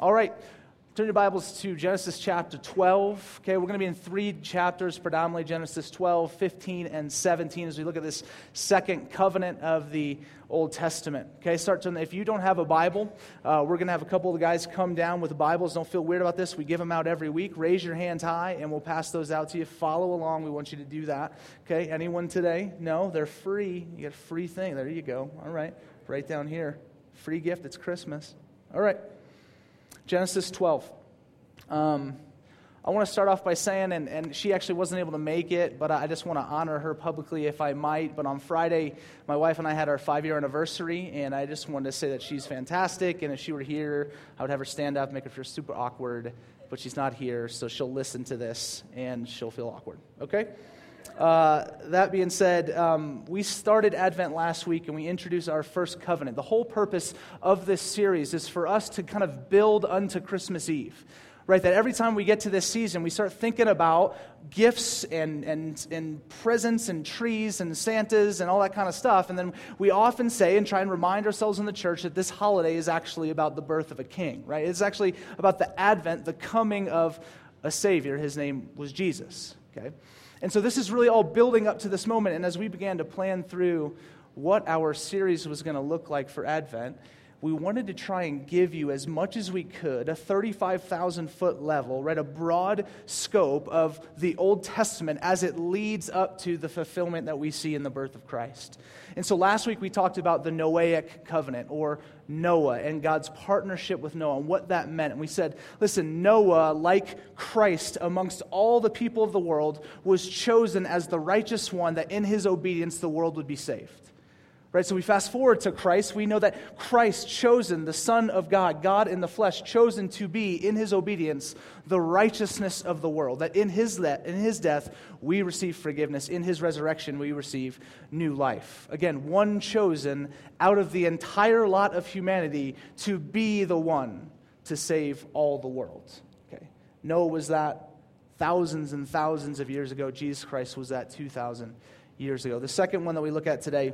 All right. Turn your Bibles to Genesis chapter 12. Okay, we're going to be in three chapters, predominantly Genesis 12, 15, and 17, as we look at this second covenant of the Old Testament. Okay, start to, if you don't have a Bible, uh, we're going to have a couple of the guys come down with Bibles. Don't feel weird about this. We give them out every week. Raise your hands high, and we'll pass those out to you. Follow along. We want you to do that. Okay, anyone today? No, they're free. You get a free thing. There you go. All right, right down here. Free gift. It's Christmas. All right. Genesis 12. Um, I want to start off by saying, and, and she actually wasn't able to make it, but I just want to honor her publicly if I might. But on Friday, my wife and I had our five year anniversary, and I just wanted to say that she's fantastic. And if she were here, I would have her stand up, make her feel super awkward. But she's not here, so she'll listen to this and she'll feel awkward. Okay? Uh, that being said, um, we started Advent last week and we introduced our first covenant. The whole purpose of this series is for us to kind of build unto Christmas Eve. Right, that every time we get to this season, we start thinking about gifts and, and, and presents and trees and Santas and all that kind of stuff. And then we often say and try and remind ourselves in the church that this holiday is actually about the birth of a king, right? It's actually about the advent, the coming of a Savior. His name was Jesus, okay? And so this is really all building up to this moment. And as we began to plan through what our series was going to look like for Advent, we wanted to try and give you as much as we could a 35,000 foot level, right? A broad scope of the Old Testament as it leads up to the fulfillment that we see in the birth of Christ. And so last week we talked about the Noahic covenant or Noah and God's partnership with Noah and what that meant. And we said, listen, Noah, like Christ amongst all the people of the world, was chosen as the righteous one that in his obedience the world would be saved. Right? So we fast forward to Christ. We know that Christ, chosen, the Son of God, God in the flesh, chosen to be, in his obedience, the righteousness of the world. That in his, le- in his death, we receive forgiveness. In his resurrection, we receive new life. Again, one chosen out of the entire lot of humanity to be the one to save all the world. Okay. Noah was that thousands and thousands of years ago. Jesus Christ was that 2,000 years ago. The second one that we look at today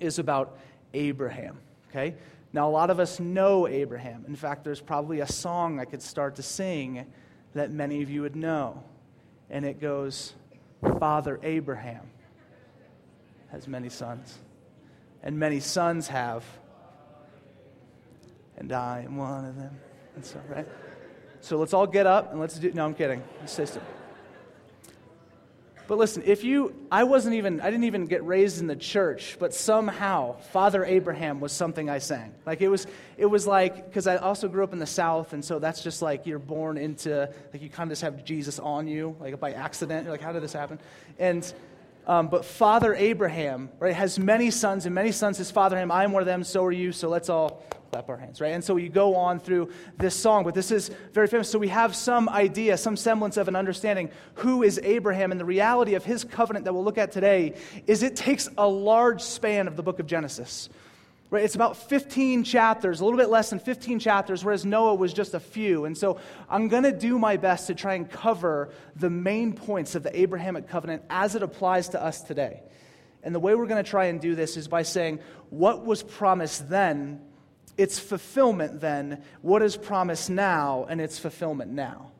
is about Abraham. Okay? Now, a lot of us know Abraham. In fact, there's probably a song I could start to sing that many of you would know. And it goes, Father Abraham has many sons, and many sons have, and I am one of them. And so, right? So let's all get up and let's do. No, I'm kidding. Assistant. But listen, if you, I wasn't even, I didn't even get raised in the church, but somehow Father Abraham was something I sang. Like it was, it was like, because I also grew up in the South, and so that's just like you're born into, like you kind of just have Jesus on you, like by accident. You're like, how did this happen? And, um, but Father Abraham, right, has many sons, and many sons his father him. I am one of them, so are you, so let's all clap our hands, right? And so you go on through this song, but this is very famous. So we have some idea, some semblance of an understanding who is Abraham, and the reality of his covenant that we'll look at today is it takes a large span of the book of Genesis. Right? It's about 15 chapters, a little bit less than 15 chapters, whereas Noah was just a few. And so I'm going to do my best to try and cover the main points of the Abrahamic covenant as it applies to us today. And the way we're going to try and do this is by saying what was promised then its fulfillment then, what is promised now, and its fulfillment now.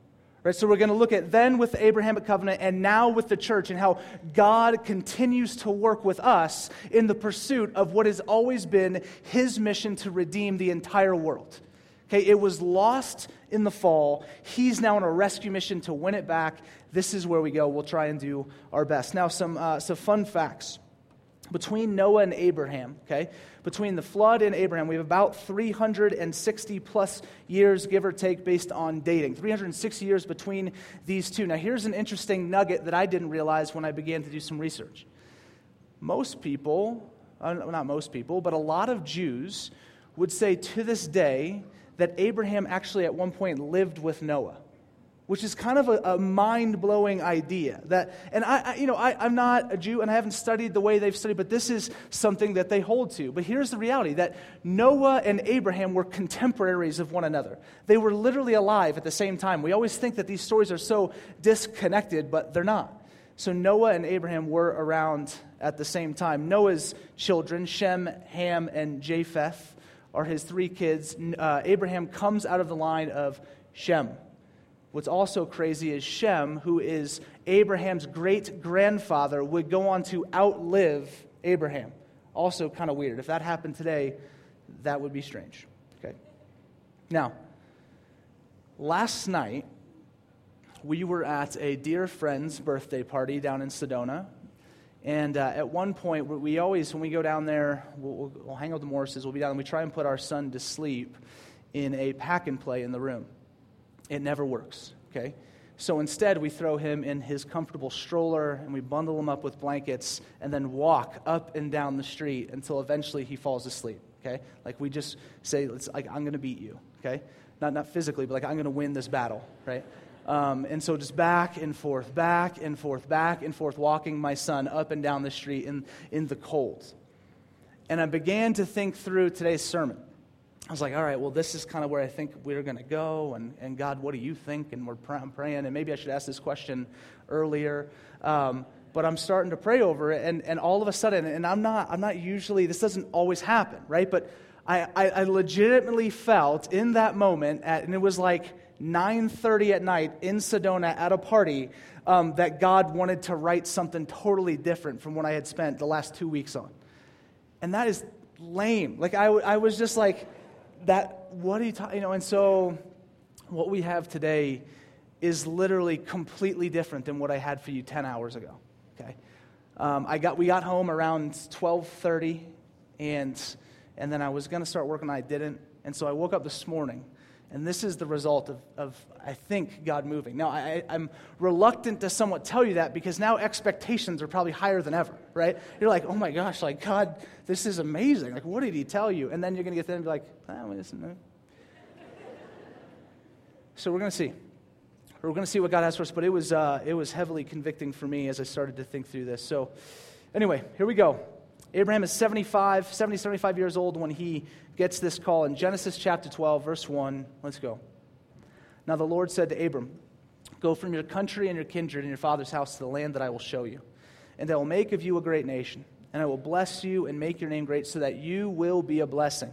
Right, so we're going to look at then with the Abrahamic covenant and now with the church and how God continues to work with us in the pursuit of what has always been his mission to redeem the entire world. Okay, it was lost in the fall. He's now on a rescue mission to win it back. This is where we go. We'll try and do our best. Now, some, uh, some fun facts between Noah and Abraham, okay? Between the flood and Abraham, we have about 360 plus years, give or take, based on dating. 360 years between these two. Now, here's an interesting nugget that I didn't realize when I began to do some research. Most people, uh, not most people, but a lot of Jews would say to this day that Abraham actually at one point lived with Noah which is kind of a, a mind-blowing idea that and I, I you know I, i'm not a jew and i haven't studied the way they've studied but this is something that they hold to. But here's the reality that noah and abraham were contemporaries of one another. They were literally alive at the same time. We always think that these stories are so disconnected but they're not. So noah and abraham were around at the same time. Noah's children shem ham and japheth are his three kids. Uh, Abraham comes out of the line of Shem. What's also crazy is Shem, who is Abraham's great grandfather, would go on to outlive Abraham. Also, kind of weird. If that happened today, that would be strange. Okay. Now, last night, we were at a dear friend's birthday party down in Sedona. And uh, at one point, we always, when we go down there, we'll, we'll, we'll hang out with the Morrises, we'll be down, and we try and put our son to sleep in a pack and play in the room. It never works, okay? So instead, we throw him in his comfortable stroller and we bundle him up with blankets and then walk up and down the street until eventually he falls asleep, okay? Like we just say, it's like, I'm to beat you, okay? Not, not physically, but like, I'm to win this battle, right? Um, and so just back and forth, back and forth, back and forth, walking my son up and down the street in, in the cold. And I began to think through today's sermon. I was like, all right, well, this is kind of where I think we're going to go. And, and God, what do you think? And we're I'm praying. And maybe I should ask this question earlier. Um, but I'm starting to pray over it. And, and all of a sudden, and I'm not, I'm not usually, this doesn't always happen, right? But I, I, I legitimately felt in that moment, at, and it was like 9.30 at night in sedona at a party um, that god wanted to write something totally different from what i had spent the last two weeks on and that is lame like i, I was just like that what are you talking you know and so what we have today is literally completely different than what i had for you 10 hours ago okay? Um, I got, we got home around 12.30 and, and then i was going to start working i didn't. And so i woke up this morning and this is the result of, of I think, God moving. Now, I, am reluctant to somewhat tell you that because now expectations are probably higher than ever, right? You're like, oh my gosh, like, God, this is amazing. Like, what did He tell you? And then you're going to get there and be like, ah, well, listen. So we're going to see. We're going to see what God has for us, but it was, uh, it was heavily convicting for me as I started to think through this. So, anyway, here we go. Abraham is 75, 70, 75 years old when he gets this call in Genesis chapter 12, verse 1. Let's go. Now the Lord said to Abram, Go from your country and your kindred and your father's house to the land that I will show you. And I will make of you a great nation. And I will bless you and make your name great so that you will be a blessing.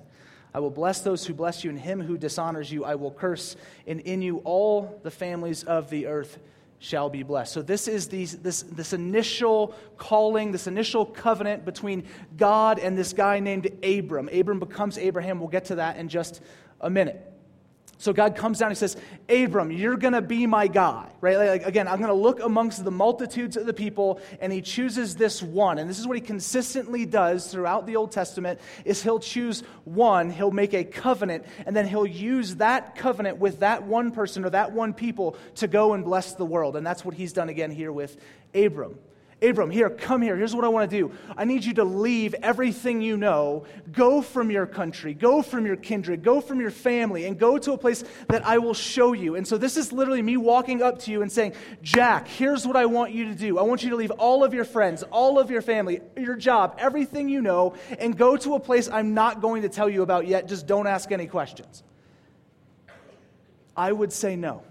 I will bless those who bless you, and him who dishonors you I will curse. And in you all the families of the earth shall be blessed. So, this is these, this, this initial calling, this initial covenant between God and this guy named Abram. Abram becomes Abraham. We'll get to that in just a minute. So God comes down and says, Abram, you're going to be my guy, right? Like, again, I'm going to look amongst the multitudes of the people, and he chooses this one. And this is what he consistently does throughout the Old Testament is he'll choose one, he'll make a covenant, and then he'll use that covenant with that one person or that one people to go and bless the world. And that's what he's done again here with Abram. Abram, here, come here. Here's what I want to do. I need you to leave everything you know, go from your country, go from your kindred, go from your family, and go to a place that I will show you. And so this is literally me walking up to you and saying, Jack, here's what I want you to do. I want you to leave all of your friends, all of your family, your job, everything you know, and go to a place I'm not going to tell you about yet. Just don't ask any questions. I would say no.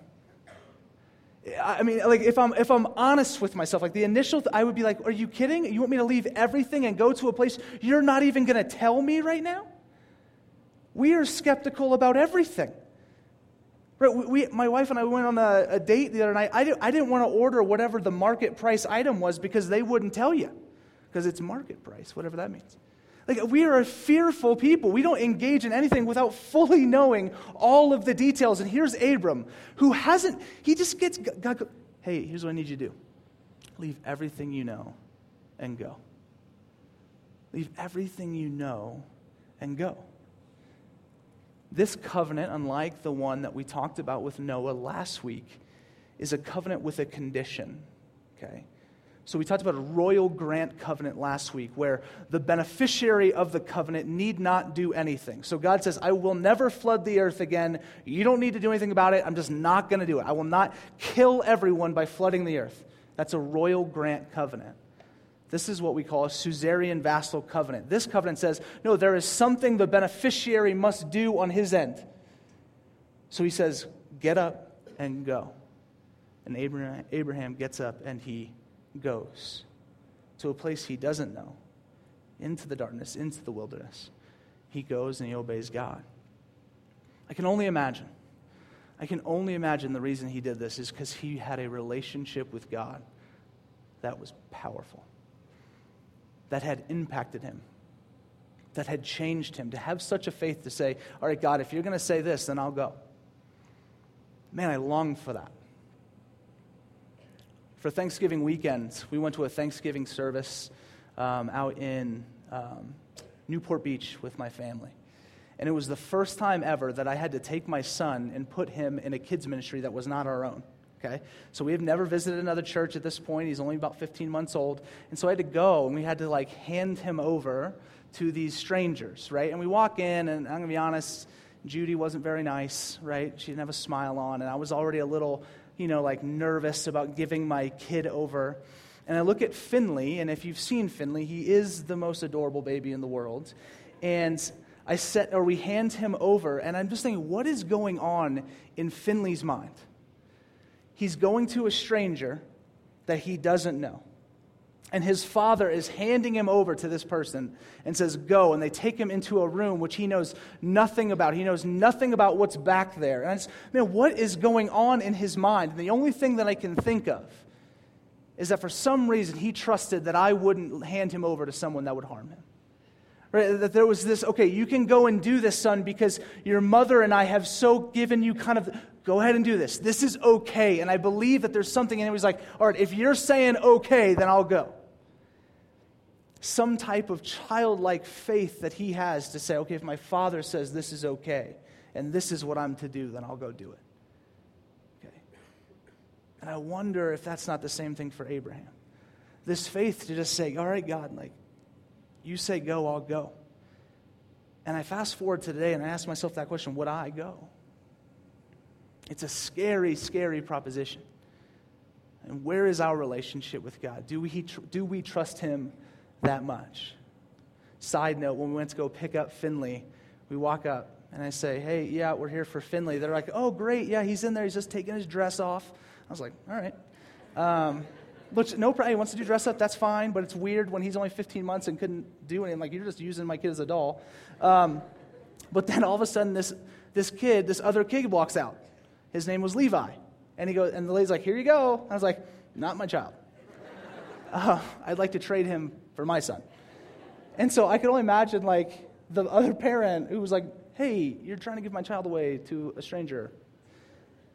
I mean, like, if I'm, if I'm honest with myself, like, the initial, th- I would be like, are you kidding? You want me to leave everything and go to a place you're not even going to tell me right now? We are skeptical about everything. Right, we, we, my wife and I went on a, a date the other night. I, did, I didn't want to order whatever the market price item was because they wouldn't tell you, because it's market price, whatever that means. Like, we are a fearful people. We don't engage in anything without fully knowing all of the details. And here's Abram, who hasn't, he just gets, God, hey, here's what I need you to do leave everything you know and go. Leave everything you know and go. This covenant, unlike the one that we talked about with Noah last week, is a covenant with a condition. Okay? So, we talked about a royal grant covenant last week where the beneficiary of the covenant need not do anything. So, God says, I will never flood the earth again. You don't need to do anything about it. I'm just not going to do it. I will not kill everyone by flooding the earth. That's a royal grant covenant. This is what we call a suzerain vassal covenant. This covenant says, no, there is something the beneficiary must do on his end. So he says, get up and go. And Abraham, Abraham gets up and he goes to a place he doesn't know, into the darkness, into the wilderness. he goes and he obeys God. I can only imagine. I can only imagine the reason he did this is because he had a relationship with God that was powerful, that had impacted him, that had changed him. To have such a faith to say, All right, God, if you're going to say this, then I'll go. Man, I long for that. For Thanksgiving weekend, we went to a Thanksgiving service um, out in um, Newport Beach with my family. And it was the first time ever that I had to take my son and put him in a kids' ministry that was not our own. Okay? So we have never visited another church at this point. He's only about 15 months old. And so I had to go and we had to like hand him over to these strangers, right? And we walk in, and I'm going to be honest, Judy wasn't very nice, right? She didn't have a smile on, and I was already a little, you know, like nervous about giving my kid over. And I look at Finley, and if you've seen Finley, he is the most adorable baby in the world. And I set, or we hand him over, and I'm just thinking, what is going on in Finley's mind? He's going to a stranger that he doesn't know. And his father is handing him over to this person and says, Go. And they take him into a room which he knows nothing about. He knows nothing about what's back there. And I just, man, what is going on in his mind? And the only thing that I can think of is that for some reason he trusted that I wouldn't hand him over to someone that would harm him. Right? That there was this, okay, you can go and do this, son, because your mother and I have so given you kind of, go ahead and do this. This is okay. And I believe that there's something in him. He's like, all right, if you're saying okay, then I'll go. Some type of childlike faith that he has to say, okay, if my father says this is okay and this is what I'm to do, then I'll go do it. Okay. And I wonder if that's not the same thing for Abraham. This faith to just say, all right, God, like, you say go, I'll go. And I fast forward to today and I ask myself that question would I go? It's a scary, scary proposition. And where is our relationship with God? Do we, do we trust Him that much? Side note, when we went to go pick up Finley, we walk up and I say, hey, yeah, we're here for Finley. They're like, oh, great. Yeah, he's in there. He's just taking his dress off. I was like, all right. Um, no problem. He wants to do dress up. That's fine. But it's weird when he's only 15 months and couldn't do anything. Like, you're just using my kid as a doll. Um, but then all of a sudden, this, this kid, this other kid walks out. His name was Levi. And he goes, and the lady's like, here you go. I was like, not my child. Uh, I'd like to trade him for my son. And so I could only imagine, like, the other parent who was like, hey, you're trying to give my child away to a stranger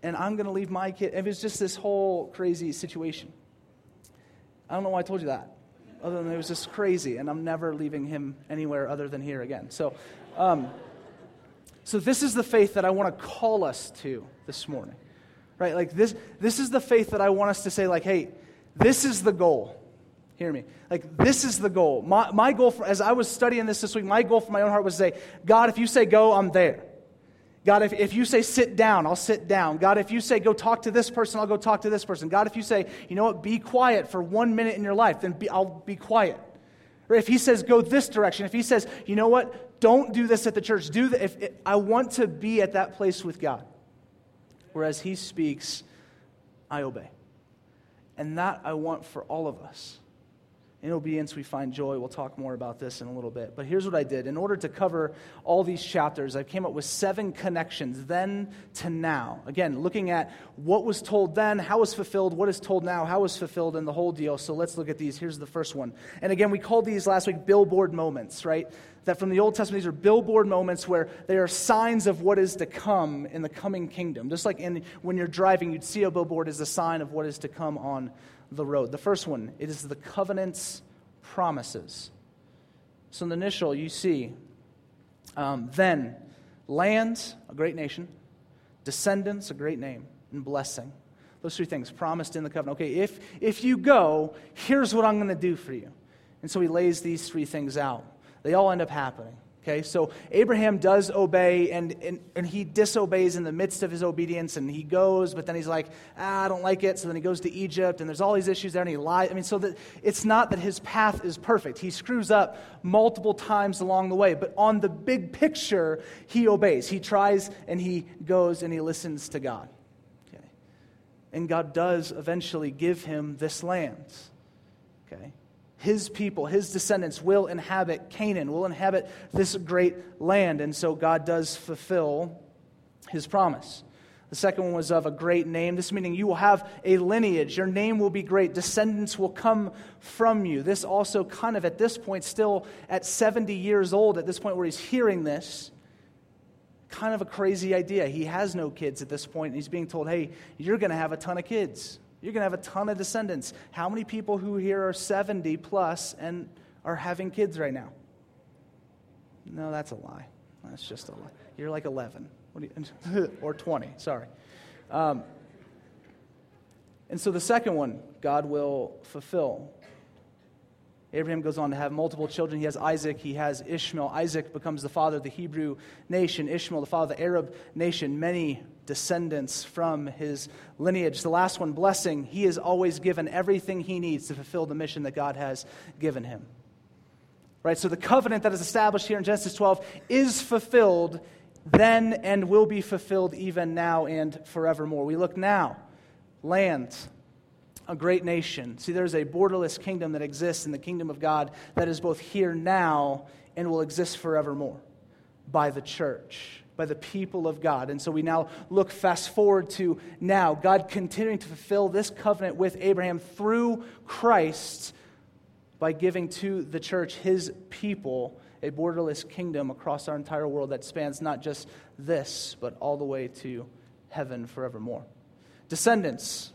and I'm going to leave my kid. It was just this whole crazy situation. I don't know why I told you that, other than it was just crazy, and I'm never leaving him anywhere other than here again. So, um, so this is the faith that I want to call us to this morning, right? Like this, this is the faith that I want us to say, like, hey, this is the goal. Hear me. Like, this is the goal. My, my goal, for, as I was studying this this week, my goal for my own heart was to say, God, if you say go, I'm there. God, if, if you say sit down, I'll sit down. God, if you say go talk to this person, I'll go talk to this person. God, if you say, you know what, be quiet for one minute in your life, then be, I'll be quiet. Or if he says go this direction, if he says, you know what, don't do this at the church, do that. If, if I want to be at that place with God, whereas he speaks, I obey. And that I want for all of us. In obedience, we find joy. We'll talk more about this in a little bit. But here's what I did. In order to cover all these chapters, I came up with seven connections, then to now. Again, looking at what was told then, how was fulfilled, what is told now, how was fulfilled, and the whole deal. So let's look at these. Here's the first one. And again, we called these last week billboard moments, right? That from the Old Testament, these are billboard moments where they are signs of what is to come in the coming kingdom. Just like in, when you're driving, you'd see a billboard as a sign of what is to come on the road. The first one, it is the covenant's promises. So in the initial, you see, um, then lands, a great nation, descendants, a great name, and blessing. Those three things promised in the covenant. Okay, if, if you go, here's what I'm going to do for you. And so he lays these three things out. They all end up happening. Okay, so Abraham does obey and, and, and he disobeys in the midst of his obedience and he goes, but then he's like, ah, I don't like it. So then he goes to Egypt and there's all these issues there and he lies. I mean, so that it's not that his path is perfect. He screws up multiple times along the way, but on the big picture, he obeys. He tries and he goes and he listens to God. Okay, and God does eventually give him this land. His people, his descendants will inhabit Canaan, will inhabit this great land. And so God does fulfill his promise. The second one was of a great name. This meaning you will have a lineage. Your name will be great. Descendants will come from you. This also, kind of at this point, still at 70 years old, at this point where he's hearing this, kind of a crazy idea. He has no kids at this point, and he's being told, hey, you're going to have a ton of kids. You're going to have a ton of descendants. How many people who here are 70 plus and are having kids right now? No, that's a lie. That's just a lie. You're like 11 you, or 20, sorry. Um, and so the second one, God will fulfill. Abraham goes on to have multiple children. He has Isaac, he has Ishmael. Isaac becomes the father of the Hebrew nation, Ishmael, the father of the Arab nation. Many descendants from his lineage. The last one, blessing. He is always given everything he needs to fulfill the mission that God has given him. Right? So the covenant that is established here in Genesis 12 is fulfilled then and will be fulfilled even now and forevermore. We look now, land, a great nation. See, there's a borderless kingdom that exists in the kingdom of God that is both here now and will exist forevermore by the church, by the people of God. And so we now look fast forward to now, God continuing to fulfill this covenant with Abraham through Christ by giving to the church his people a borderless kingdom across our entire world that spans not just this, but all the way to heaven forevermore. Descendants.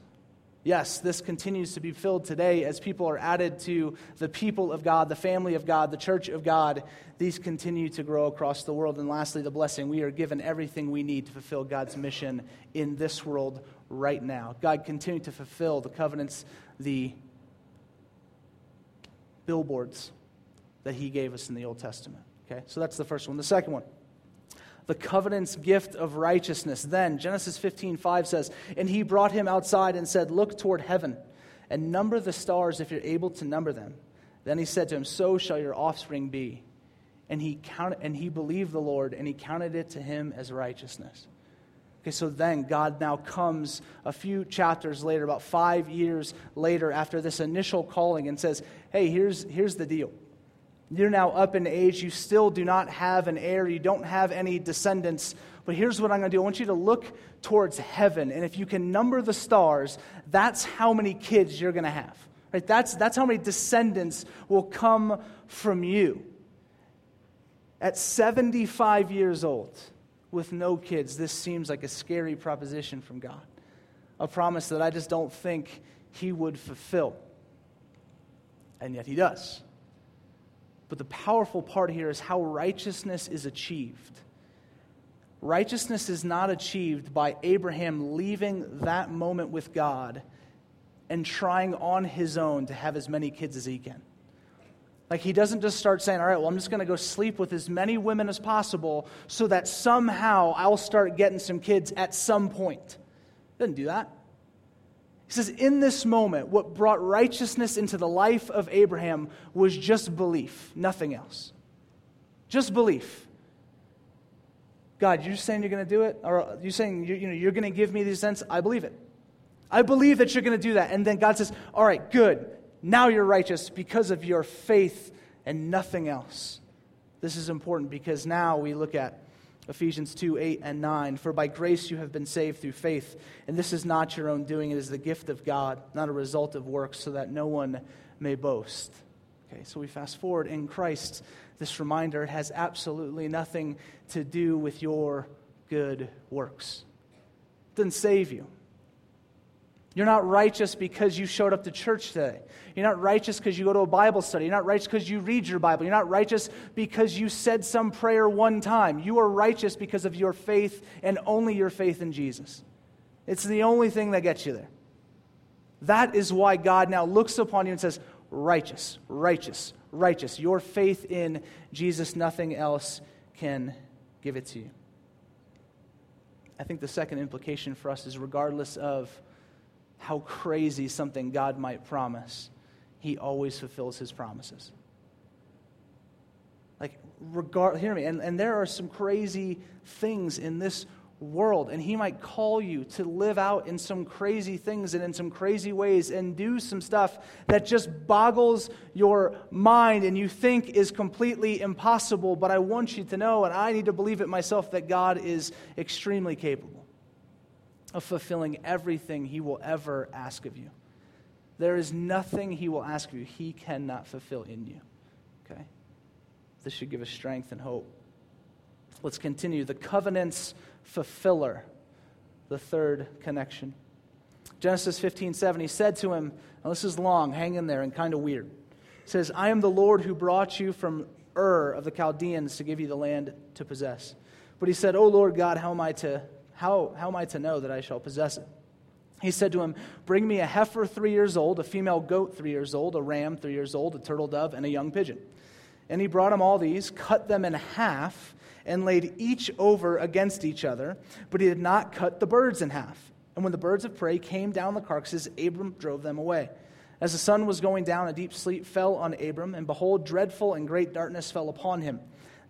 Yes, this continues to be filled today as people are added to the people of God, the family of God, the church of God. These continue to grow across the world. And lastly, the blessing. We are given everything we need to fulfill God's mission in this world right now. God continue to fulfill the covenants, the billboards that he gave us in the Old Testament. Okay, so that's the first one. The second one, the covenant's gift of righteousness. Then, Genesis 15, 5 says, And he brought him outside and said, Look toward heaven and number the stars if you're able to number them. Then he said to him, So shall your offspring be. And he, counted, and he believed the Lord, and he counted it to him as righteousness. Okay, so then God now comes a few chapters later, about five years later, after this initial calling, and says, Hey, here's, here's the deal. You're now up in age. You still do not have an heir. You don't have any descendants. But here's what I'm going to do I want you to look towards heaven. And if you can number the stars, that's how many kids you're going to have. Right? That's, that's how many descendants will come from you. At 75 years old, with no kids, this seems like a scary proposition from God. A promise that I just don't think He would fulfill. And yet He does. But the powerful part here is how righteousness is achieved. Righteousness is not achieved by Abraham leaving that moment with God and trying on his own to have as many kids as he can. Like, he doesn't just start saying, All right, well, I'm just going to go sleep with as many women as possible so that somehow I'll start getting some kids at some point. He doesn't do that. He says, In this moment, what brought righteousness into the life of Abraham was just belief, nothing else. Just belief. God, you're saying you're going to do it? Or you're saying you, you know, you're going to give me these sense? I believe it. I believe that you're going to do that. And then God says, All right, good. Now you're righteous because of your faith and nothing else. This is important because now we look at Ephesians 2 8 and 9. For by grace you have been saved through faith, and this is not your own doing, it is the gift of God, not a result of works, so that no one may boast. Okay, so we fast forward in Christ. This reminder has absolutely nothing to do with your good works. It doesn't save you. You're not righteous because you showed up to church today. You're not righteous because you go to a Bible study. You're not righteous because you read your Bible. You're not righteous because you said some prayer one time. You are righteous because of your faith and only your faith in Jesus. It's the only thing that gets you there. That is why God now looks upon you and says, Righteous, righteous, righteous. Your faith in Jesus, nothing else can give it to you. I think the second implication for us is regardless of how crazy something God might promise, He always fulfills His promises. Like, regard, hear me, and, and there are some crazy things in this world. And He might call you to live out in some crazy things and in some crazy ways and do some stuff that just boggles your mind and you think is completely impossible. But I want you to know, and I need to believe it myself, that God is extremely capable of fulfilling everything He will ever ask of you. There is nothing He will ask of you He cannot fulfill in you. Okay? This should give us strength and hope. Let's continue. The covenant's fulfiller, the third connection. Genesis 15, 7, he said to him, this is long, hang in there, and kind of weird. Says, I am the Lord who brought you from Ur of the Chaldeans to give you the land to possess. But he said, O Lord God, how am I to, how, how am I to know that I shall possess it? He said to him, Bring me a heifer three years old, a female goat three years old, a ram three years old, a turtle dove, and a young pigeon. And he brought him all these, cut them in half, and laid each over against each other, but he did not cut the birds in half. And when the birds of prey came down the carcasses, Abram drove them away. As the sun was going down, a deep sleep fell on Abram, and behold, dreadful and great darkness fell upon him.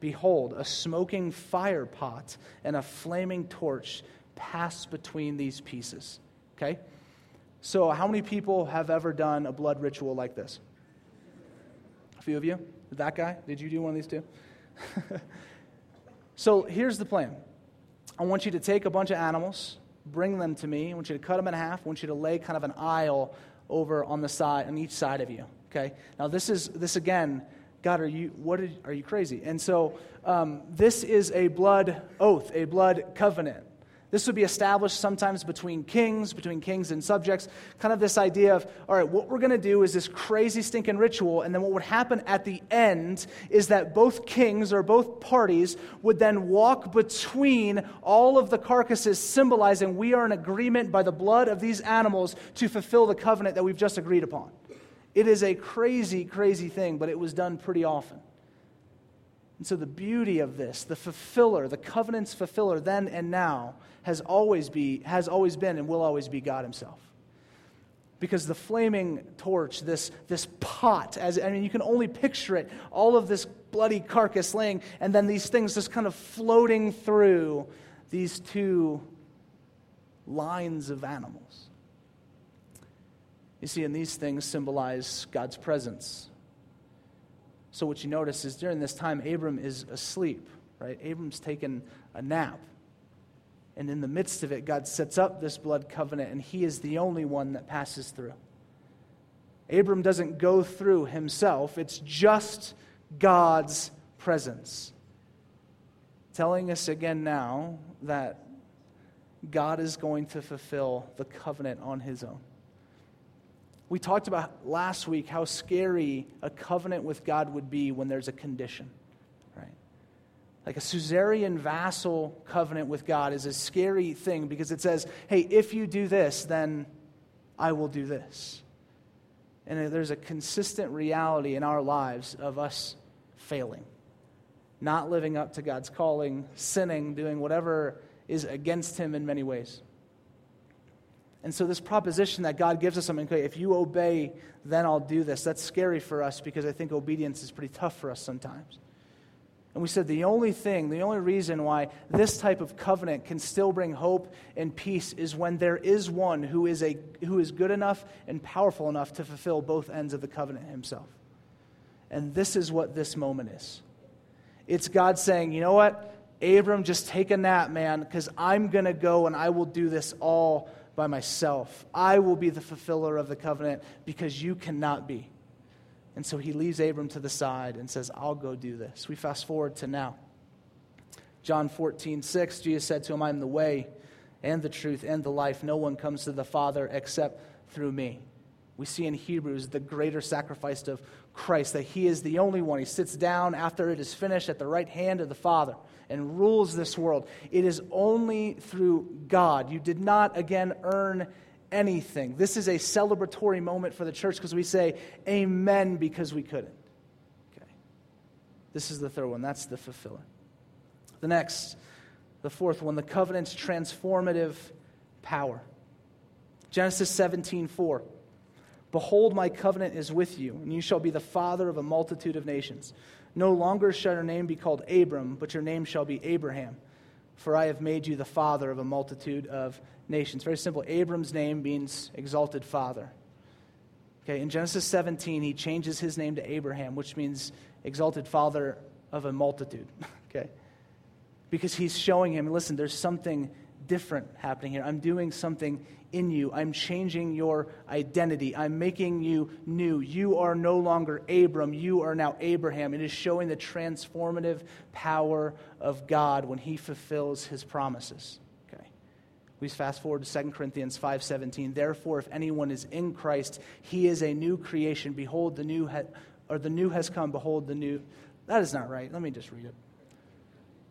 behold, a smoking fire pot and a flaming torch passed between these pieces. Okay? So, how many people have ever done a blood ritual like this? A few of you? That guy? Did you do one of these two? so here's the plan I want you to take a bunch of animals, bring them to me. I want you to cut them in half. I want you to lay kind of an aisle over on the side, on each side of you. Okay? Now, this is, this again, God, are you, what are, you crazy? And so, um, this is a blood oath, a blood covenant. This would be established sometimes between kings, between kings and subjects. Kind of this idea of, all right, what we're going to do is this crazy stinking ritual, and then what would happen at the end is that both kings or both parties would then walk between all of the carcasses, symbolizing we are in agreement by the blood of these animals to fulfill the covenant that we've just agreed upon. It is a crazy, crazy thing, but it was done pretty often. And so, the beauty of this, the fulfiller, the covenant's fulfiller then and now, has always, be, has always been and will always be God Himself. Because the flaming torch, this, this pot, as I mean, you can only picture it, all of this bloody carcass laying, and then these things just kind of floating through these two lines of animals. You see, and these things symbolize God's presence so, what you notice is during this time, Abram is asleep, right? Abram's taken a nap. And in the midst of it, God sets up this blood covenant, and he is the only one that passes through. Abram doesn't go through himself, it's just God's presence. Telling us again now that God is going to fulfill the covenant on his own. We talked about last week how scary a covenant with God would be when there's a condition, right? Like a suzerain vassal covenant with God is a scary thing because it says, hey, if you do this, then I will do this. And there's a consistent reality in our lives of us failing, not living up to God's calling, sinning, doing whatever is against Him in many ways. And so, this proposition that God gives us something, okay, if you obey, then I'll do this, that's scary for us because I think obedience is pretty tough for us sometimes. And we said the only thing, the only reason why this type of covenant can still bring hope and peace is when there is one who is, a, who is good enough and powerful enough to fulfill both ends of the covenant himself. And this is what this moment is it's God saying, you know what? Abram, just take a nap, man, because I'm going to go and I will do this all by myself. I will be the fulfiller of the covenant because you cannot be. And so he leaves Abram to the side and says, I'll go do this. We fast forward to now. John 14, 6, Jesus said to him, I am the way and the truth and the life. No one comes to the Father except through me. We see in Hebrews the greater sacrifice of Christ, that he is the only one. He sits down after it is finished at the right hand of the Father and rules this world. It is only through God. You did not, again, earn anything. This is a celebratory moment for the church because we say amen because we couldn't. Okay. This is the third one. That's the fulfiller. The next, the fourth one, the covenant's transformative power. Genesis 17 4. Behold, my covenant is with you, and you shall be the father of a multitude of nations. No longer shall your name be called Abram, but your name shall be Abraham, for I have made you the father of a multitude of nations. Very simple. Abram's name means exalted father. Okay, in Genesis 17, he changes his name to Abraham, which means exalted father of a multitude. okay? Because he's showing him, listen, there's something different happening here. I'm doing something in you. I'm changing your identity. I'm making you new. You are no longer Abram. You are now Abraham. It is showing the transformative power of God when he fulfills his promises. Okay. We fast forward to 2 Corinthians 5:17. Therefore, if anyone is in Christ, he is a new creation. Behold, the new ha- or the new has come. Behold, the new. That is not right. Let me just read it.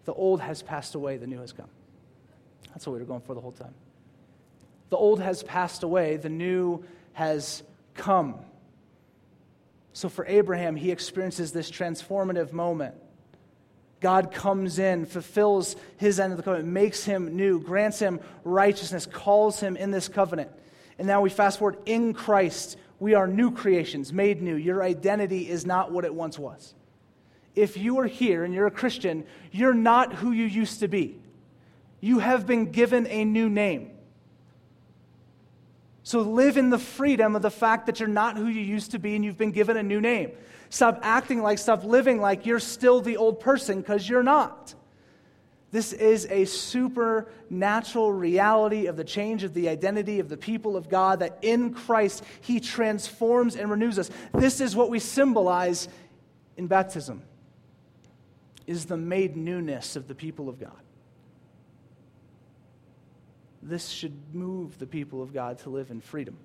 The old has passed away, the new has come. That's what we were going for the whole time. The old has passed away, the new has come. So for Abraham, he experiences this transformative moment. God comes in, fulfills his end of the covenant, makes him new, grants him righteousness, calls him in this covenant. And now we fast forward in Christ, we are new creations, made new. Your identity is not what it once was. If you are here and you're a Christian, you're not who you used to be. You have been given a new name. So live in the freedom of the fact that you're not who you used to be and you've been given a new name. Stop acting like, stop living like you're still the old person because you're not. This is a supernatural reality of the change of the identity of the people of God that in Christ He transforms and renews us. This is what we symbolize in baptism is the made newness of the people of God this should move the people of God to live in freedom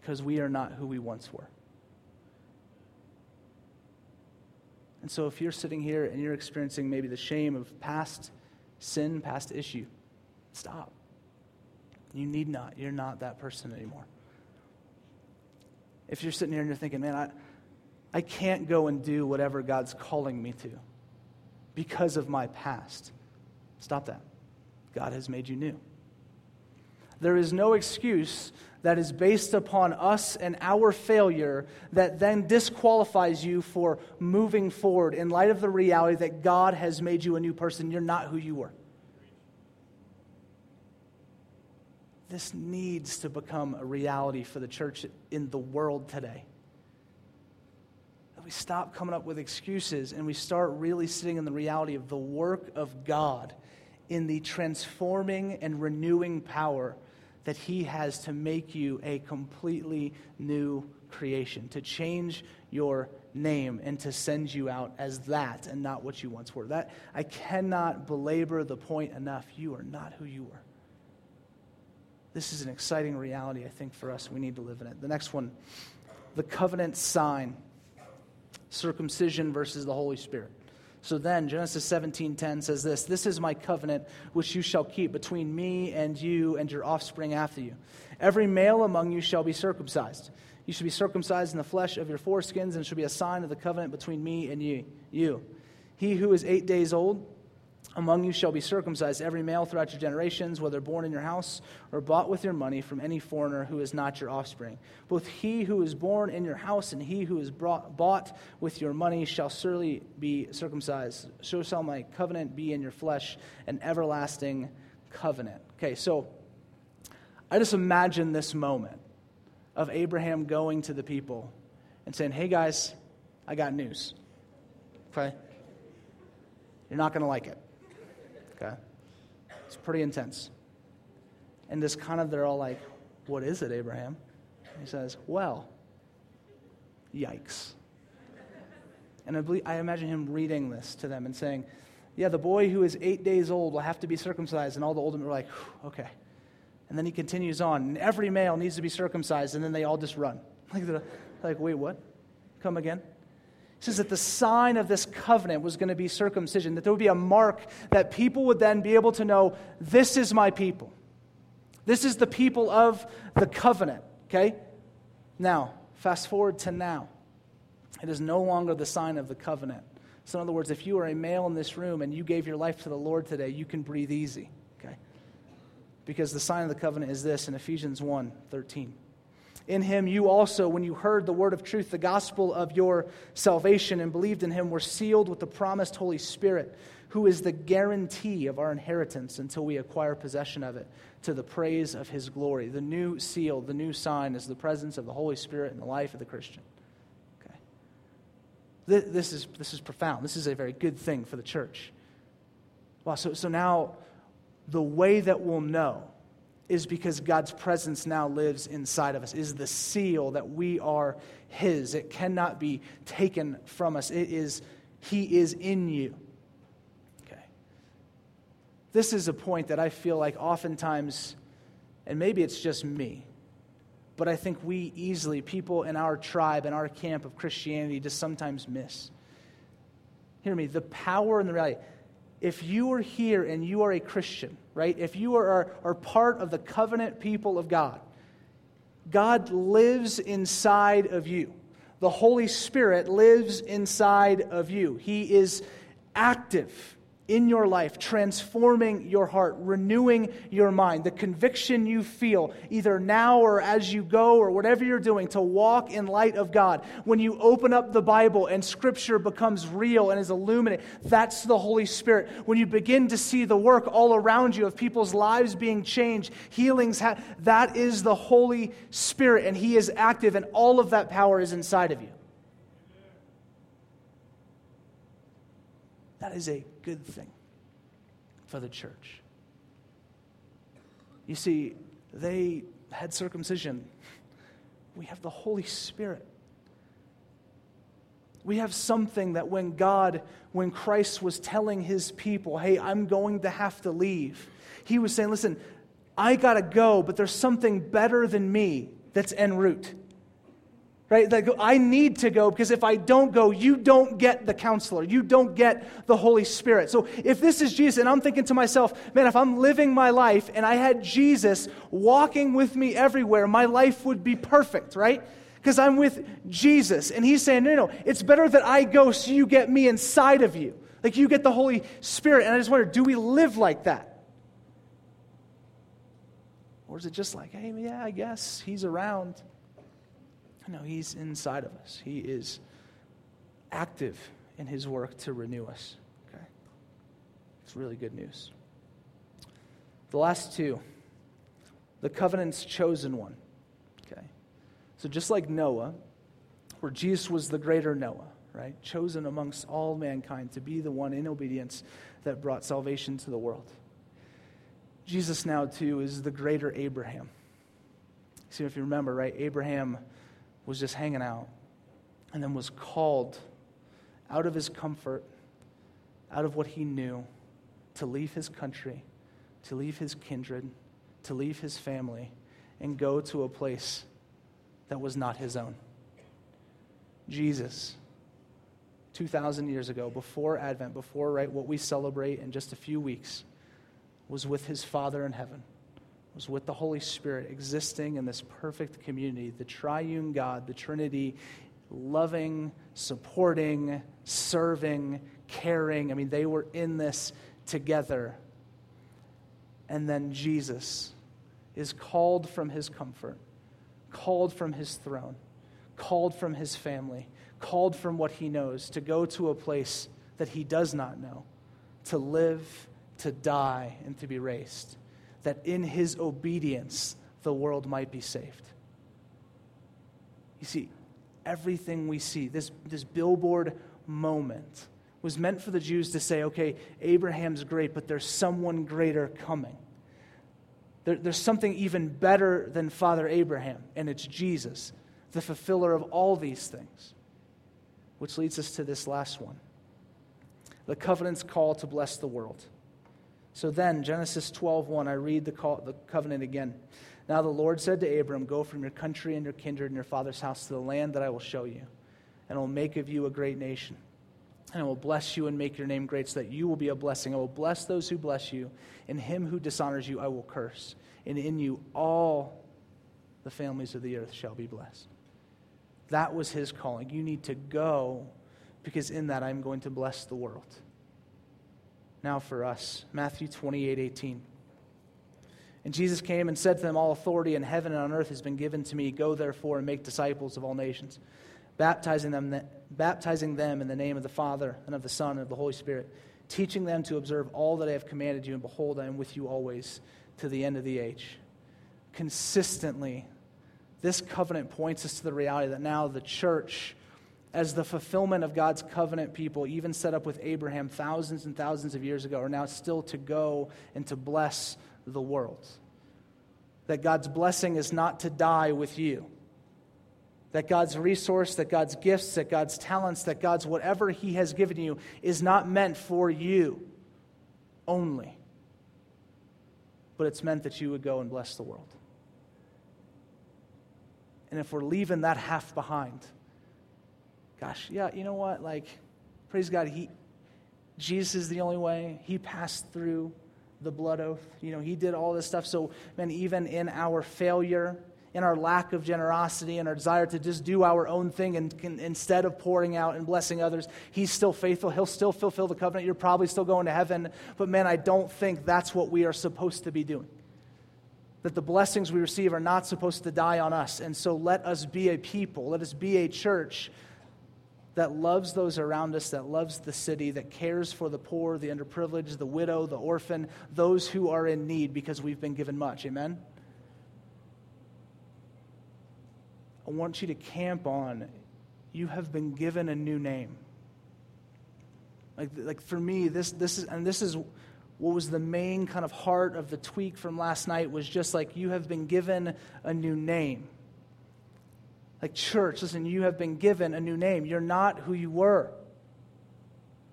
because we are not who we once were. And so, if you're sitting here and you're experiencing maybe the shame of past sin, past issue, stop. You need not. You're not that person anymore. If you're sitting here and you're thinking, man, I, I can't go and do whatever God's calling me to because of my past, stop that. God has made you new. There is no excuse that is based upon us and our failure that then disqualifies you for moving forward in light of the reality that God has made you a new person. You're not who you were. This needs to become a reality for the church in the world today. That we stop coming up with excuses and we start really sitting in the reality of the work of God in the transforming and renewing power that He has to make you a completely new creation, to change your name and to send you out as that and not what you once were. That I cannot belabor the point enough. You are not who you were. This is an exciting reality, I think, for us. We need to live in it. The next one the covenant sign circumcision versus the Holy Spirit. So then Genesis 17:10 says this, "This is my covenant which you shall keep between me and you and your offspring after you. Every male among you shall be circumcised. You shall be circumcised in the flesh of your foreskins and shall be a sign of the covenant between me and you. You. He who is 8 days old among you shall be circumcised, every male throughout your generations, whether born in your house or bought with your money from any foreigner who is not your offspring. Both he who is born in your house and he who is brought, bought with your money shall surely be circumcised. So shall my covenant be in your flesh, an everlasting covenant. Okay, so I just imagine this moment of Abraham going to the people and saying, Hey guys, I got news. Okay? You're not going to like it. It's pretty intense. And this kind of, they're all like, What is it, Abraham? And he says, Well, yikes. And I, believe, I imagine him reading this to them and saying, Yeah, the boy who is eight days old will have to be circumcised. And all the older men were like, Okay. And then he continues on, and every male needs to be circumcised, and then they all just run. Like, like wait, what? Come again? Says that the sign of this covenant was going to be circumcision, that there would be a mark that people would then be able to know this is my people. This is the people of the covenant, okay? Now, fast forward to now. It is no longer the sign of the covenant. So, in other words, if you are a male in this room and you gave your life to the Lord today, you can breathe easy, okay? Because the sign of the covenant is this in Ephesians 1 13. In him, you also, when you heard the word of truth, the gospel of your salvation, and believed in him, were sealed with the promised Holy Spirit, who is the guarantee of our inheritance until we acquire possession of it, to the praise of his glory. The new seal, the new sign, is the presence of the Holy Spirit in the life of the Christian. Okay? This is, this is profound. This is a very good thing for the church. Wow, so, so now the way that we'll know is because God's presence now lives inside of us, is the seal that we are His. It cannot be taken from us. It is, He is in you. Okay. This is a point that I feel like oftentimes, and maybe it's just me, but I think we easily, people in our tribe, in our camp of Christianity, just sometimes miss. Hear me, the power and the reality if you are here and you are a Christian, right? If you are, are part of the covenant people of God, God lives inside of you. The Holy Spirit lives inside of you. He is active in your life, transforming your heart, renewing your mind. The conviction you feel, either now or as you go or whatever you're doing, to walk in light of God. When you open up the Bible and Scripture becomes real and is illuminated, that's the Holy Spirit. When you begin to see the work all around you of people's lives being changed, healings, ha- that is the Holy Spirit, and He is active, and all of that power is inside of you. That is a good thing for the church. You see, they had circumcision. We have the Holy Spirit. We have something that when God, when Christ was telling his people, hey, I'm going to have to leave, he was saying, listen, I got to go, but there's something better than me that's en route right? Like, I need to go because if I don't go, you don't get the counselor. You don't get the Holy Spirit. So if this is Jesus, and I'm thinking to myself, man, if I'm living my life and I had Jesus walking with me everywhere, my life would be perfect, right? Because I'm with Jesus. And he's saying, no, no, it's better that I go so you get me inside of you. Like you get the Holy Spirit. And I just wonder, do we live like that? Or is it just like, hey, yeah, I guess he's around? No, He's inside of us. He is active in His work to renew us. Okay? It's really good news. The last two the covenant's chosen one. Okay? So just like Noah, where Jesus was the greater Noah, right? Chosen amongst all mankind to be the one in obedience that brought salvation to the world. Jesus now, too, is the greater Abraham. See, if you remember, right? Abraham was just hanging out and then was called out of his comfort, out of what he knew, to leave his country, to leave his kindred, to leave his family, and go to a place that was not his own. Jesus, 2,000 years ago, before Advent, before right, what we celebrate in just a few weeks, was with his Father in heaven was with the Holy Spirit existing in this perfect community, the triune God, the Trinity, loving, supporting, serving, caring. I mean, they were in this together. And then Jesus is called from his comfort, called from his throne, called from his family, called from what he knows to go to a place that he does not know, to live, to die, and to be raised that in his obedience the world might be saved. You see, everything we see, this, this billboard moment, was meant for the Jews to say, okay, Abraham's great, but there's someone greater coming. There, there's something even better than Father Abraham, and it's Jesus, the fulfiller of all these things. Which leads us to this last one the covenant's call to bless the world. So then, Genesis 12:1, I read the, the covenant again. Now the Lord said to Abram, Go from your country and your kindred and your father's house to the land that I will show you, and I will make of you a great nation. And I will bless you and make your name great so that you will be a blessing. I will bless those who bless you, and him who dishonors you I will curse. And in you all the families of the earth shall be blessed. That was his calling. You need to go because in that I'm going to bless the world. Now for us, Matthew 28 18. And Jesus came and said to them, All authority in heaven and on earth has been given to me. Go therefore and make disciples of all nations, baptizing them, baptizing them in the name of the Father and of the Son and of the Holy Spirit, teaching them to observe all that I have commanded you. And behold, I am with you always to the end of the age. Consistently, this covenant points us to the reality that now the church, as the fulfillment of God's covenant people, even set up with Abraham thousands and thousands of years ago, are now still to go and to bless the world. That God's blessing is not to die with you. That God's resource, that God's gifts, that God's talents, that God's whatever He has given you is not meant for you only, but it's meant that you would go and bless the world. And if we're leaving that half behind, gosh, yeah, you know what? Like, praise God, He, Jesus is the only way. He passed through the blood oath. You know, he did all this stuff. So, man, even in our failure, in our lack of generosity and our desire to just do our own thing and can, instead of pouring out and blessing others, he's still faithful. He'll still fulfill the covenant. You're probably still going to heaven. But, man, I don't think that's what we are supposed to be doing. That the blessings we receive are not supposed to die on us. And so let us be a people, let us be a church that loves those around us, that loves the city, that cares for the poor, the underprivileged, the widow, the orphan, those who are in need because we've been given much. Amen? I want you to camp on you have been given a new name. Like, like for me, this, this is, and this is what was the main kind of heart of the tweak from last night was just like you have been given a new name. Like, church, listen, you have been given a new name. You're not who you were.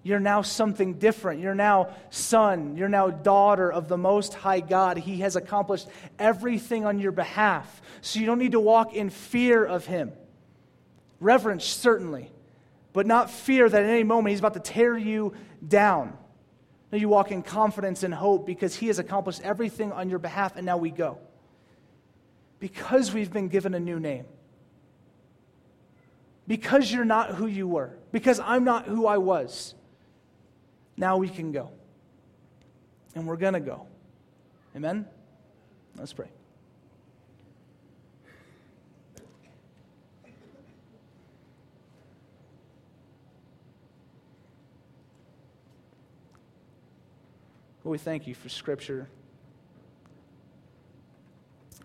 You're now something different. You're now son. You're now daughter of the Most High God. He has accomplished everything on your behalf. So you don't need to walk in fear of Him. Reverence, certainly, but not fear that at any moment He's about to tear you down. No, you walk in confidence and hope because He has accomplished everything on your behalf, and now we go. Because we've been given a new name because you're not who you were, because I'm not who I was. Now we can go. And we're going to go. Amen? Let's pray. We thank you for Scripture.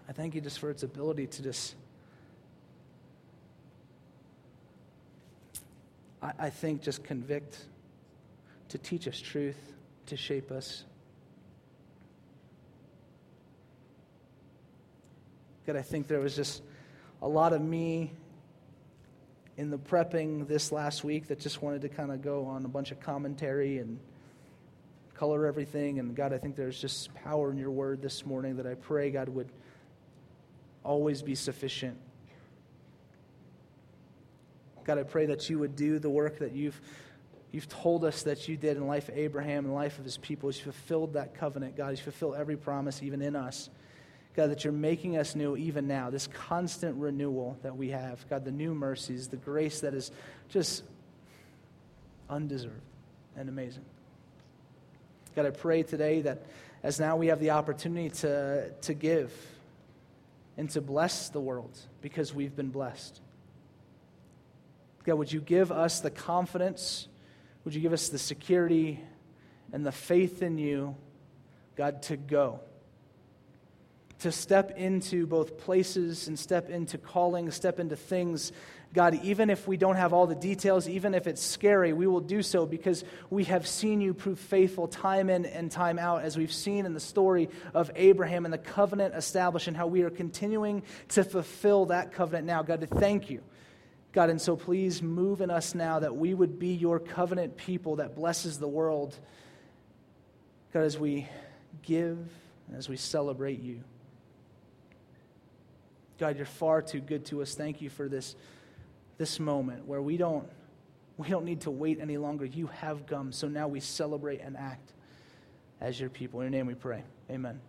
I thank you just for its ability to just I, I think, just convict, to teach us truth, to shape us. God, I think there was just a lot of me in the prepping this last week that just wanted to kind of go on a bunch of commentary and color everything. And God, I think there's just power in your word this morning that I pray God would always be sufficient God, I pray that you would do the work that you've, you've told us that you did in the life of Abraham and the life of his people. You fulfilled that covenant, God. You fulfill every promise, even in us. God, that you're making us new even now, this constant renewal that we have. God, the new mercies, the grace that is just undeserved and amazing. God, I pray today that as now we have the opportunity to, to give and to bless the world because we've been blessed. God, would you give us the confidence? Would you give us the security and the faith in you, God, to go? To step into both places and step into calling, step into things. God, even if we don't have all the details, even if it's scary, we will do so because we have seen you prove faithful time in and time out, as we've seen in the story of Abraham and the covenant established, and how we are continuing to fulfill that covenant now. God, to thank you God, and so please move in us now that we would be your covenant people that blesses the world God, as we give, and as we celebrate you. God, you're far too good to us. Thank you for this, this moment where we don't, we don't need to wait any longer. You have come, so now we celebrate and act as your people. In your name we pray. Amen.